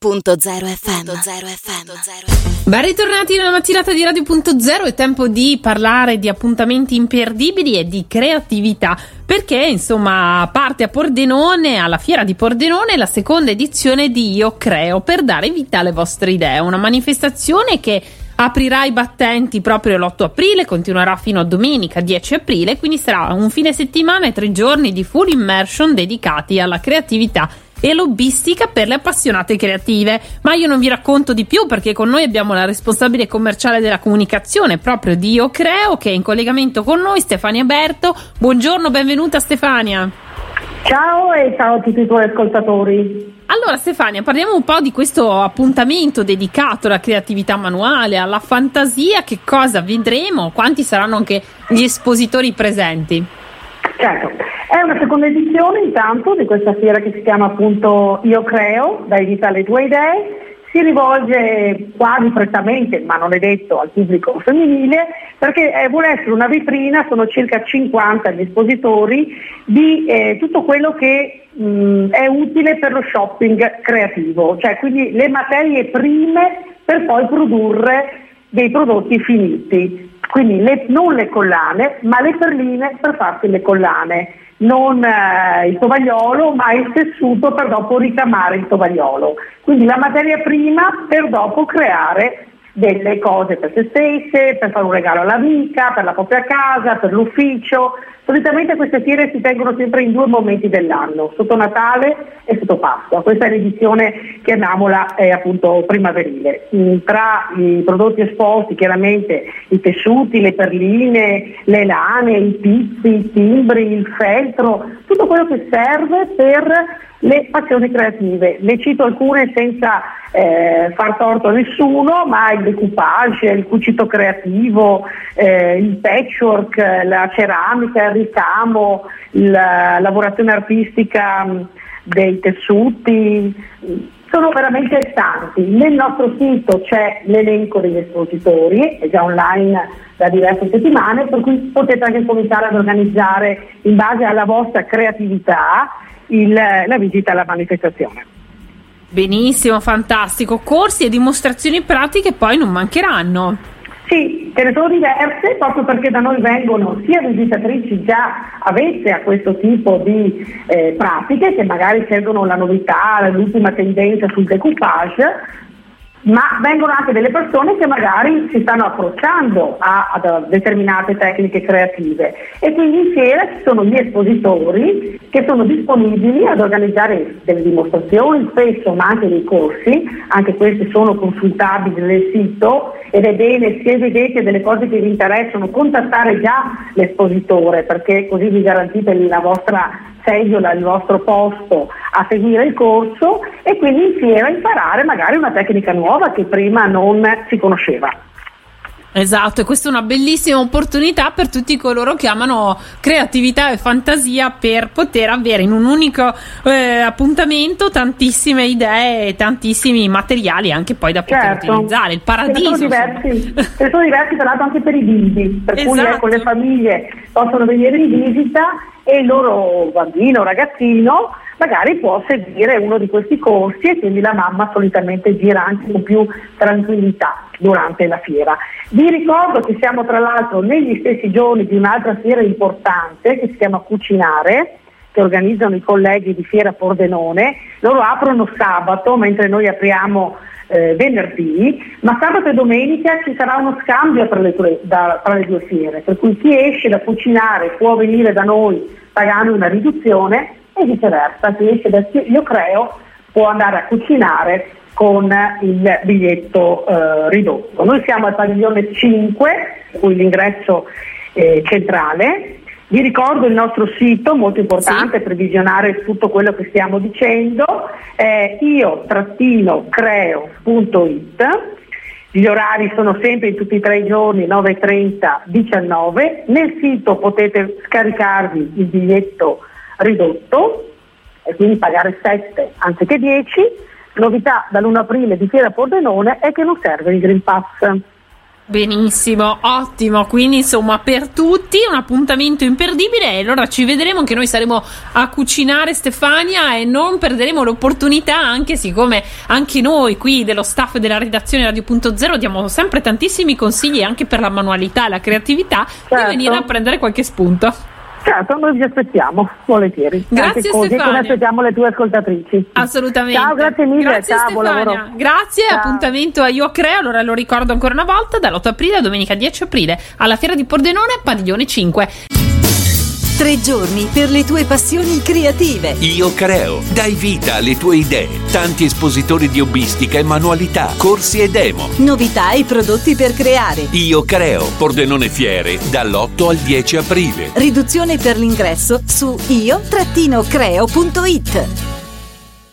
Radio.0 FM. Ben ritornati nella mattinata di Radio.0, è tempo di parlare di appuntamenti imperdibili e di creatività, perché insomma parte a Pordenone, alla fiera di Pordenone, la seconda edizione di Io Creo, per dare vita alle vostre idee, una manifestazione che aprirà i battenti proprio l'8 aprile, continuerà fino a domenica 10 aprile, quindi sarà un fine settimana e tre giorni di full immersion dedicati alla creatività e lobbistica per le appassionate creative. Ma io non vi racconto di più perché con noi abbiamo la responsabile commerciale della comunicazione proprio di Io Creo che è in collegamento con noi, Stefania Berto. Buongiorno, benvenuta Stefania. Ciao e ciao a tutti i tuoi ascoltatori. Allora Stefania, parliamo un po' di questo appuntamento dedicato alla creatività manuale, alla fantasia, che cosa vedremo, quanti saranno anche gli espositori presenti. Certo, è una seconda edizione intanto di questa fiera che si chiama appunto Io Creo, dai vita alle tue idee, si rivolge quasi prettamente, ma non è detto, al pubblico femminile, perché eh, vuole essere una vetrina, sono circa 50 gli espositori, di eh, tutto quello che mh, è utile per lo shopping creativo, cioè quindi le materie prime per poi produrre dei prodotti finiti. Quindi le, non le collane, ma le perline per farsi le collane non eh, il tovagliolo, ma il tessuto per dopo ricamare il tovagliolo. Quindi la materia prima per dopo creare delle cose per se stesse, per fare un regalo all'amica, per la propria casa, per l'ufficio. Solitamente queste fiere si tengono sempre in due momenti dell'anno, sotto Natale e sotto Pasqua. Questa è l'edizione, chiamiamola eh, appunto primaverile. Mm, tra i prodotti esposti chiaramente i tessuti, le perline, le lane, i pizzi, i timbri, il feltro, tutto quello che serve per le passioni creative. Ne cito alcune senza eh, far torto a nessuno, ma il decoupage, il cucito creativo, eh, il patchwork, la ceramica, il ricamo, la lavorazione artistica mm, dei tessuti, sono veramente tanti. Nel nostro sito c'è l'elenco degli espositori, è già online da diverse settimane, per cui potete anche cominciare ad organizzare in base alla vostra creatività il, la visita alla manifestazione. Benissimo, fantastico. Corsi e dimostrazioni pratiche poi non mancheranno. Sì, ce ne sono diverse proprio perché da noi vengono sia visitatrici già avesse a questo tipo di eh, pratiche che magari scelgono la novità, l'ultima tendenza sul decoupage, ma vengono anche delle persone che magari si stanno approcciando a, a, determinate tecniche creative. E quindi in fiera ci sono gli espositori che sono disponibili ad organizzare delle dimostrazioni spesso ma anche dei corsi, anche questi sono consultabili nel sito. Ed è bene se vedete delle cose che vi interessano contattare già l'espositore perché così vi garantite la vostra seggiola il vostro posto a seguire il corso e quindi in fiera imparare magari una tecnica nuova che prima non si conosceva. Esatto, e questa è una bellissima opportunità per tutti coloro che amano creatività e fantasia per poter avere in un unico eh, appuntamento tantissime idee e tantissimi materiali anche poi da poter certo. utilizzare. Il paradiso. Ce ne sono diversi, ce ne sono diversi tra l'altro anche per i bimbi, per esatto. cui ecco, le famiglie possono venire in visita e il loro bambino o ragazzino magari può seguire uno di questi corsi e quindi la mamma solitamente gira anche con più tranquillità durante la fiera. Vi ricordo che siamo tra l'altro negli stessi giorni di un'altra fiera importante che si chiama Cucinare, che organizzano i colleghi di Fiera Pordenone, loro aprono sabato mentre noi apriamo eh, venerdì, ma sabato e domenica ci sarà uno scambio tra le, due, da, tra le due fiere, per cui chi esce da cucinare può venire da noi pagando una riduzione e viceversa, chi esce da Io Creo può andare a cucinare con il biglietto eh, ridotto. Noi siamo al padiglione 5, cui l'ingresso è centrale, vi ricordo il nostro sito, molto importante sì. per visionare tutto quello che stiamo dicendo, è io-creo.it. Gli orari sono sempre in tutti e tre i giorni 9.30, 19. Nel sito potete scaricarvi il biglietto ridotto e quindi pagare 7 anziché 10. Novità dall'1 aprile di Fiera Pordenone è che non serve il Green Pass. Benissimo, ottimo. Quindi, insomma, per tutti un appuntamento imperdibile. E allora ci vedremo anche noi saremo a cucinare Stefania e non perderemo l'opportunità, anche siccome anche noi qui dello staff della redazione Radio.0 diamo sempre tantissimi consigli anche per la manualità e la creatività, certo. di venire a prendere qualche spunto. Certo, noi vi aspettiamo, volentieri. Grazie così Stefania. come aspettiamo le tue ascoltatrici. Assolutamente. Ciao, grazie mille. Grazie ciao, Stefania. Grazie, ciao. appuntamento a Io Creo, allora lo ricordo ancora una volta, dall'8 aprile a domenica 10 aprile alla Fiera di Pordenone, Padiglione 5. Tre giorni per le tue passioni creative. Io creo. Dai vita alle tue idee. Tanti espositori di hobbistica e manualità, corsi e demo. Novità e prodotti per creare. Io creo. Pordenone Fiere dall'8 al 10 aprile. Riduzione per l'ingresso su io-creo.it.